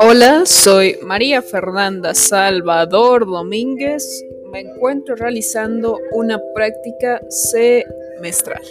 Hola, soy María Fernanda Salvador Domínguez. Me encuentro realizando una práctica semestral.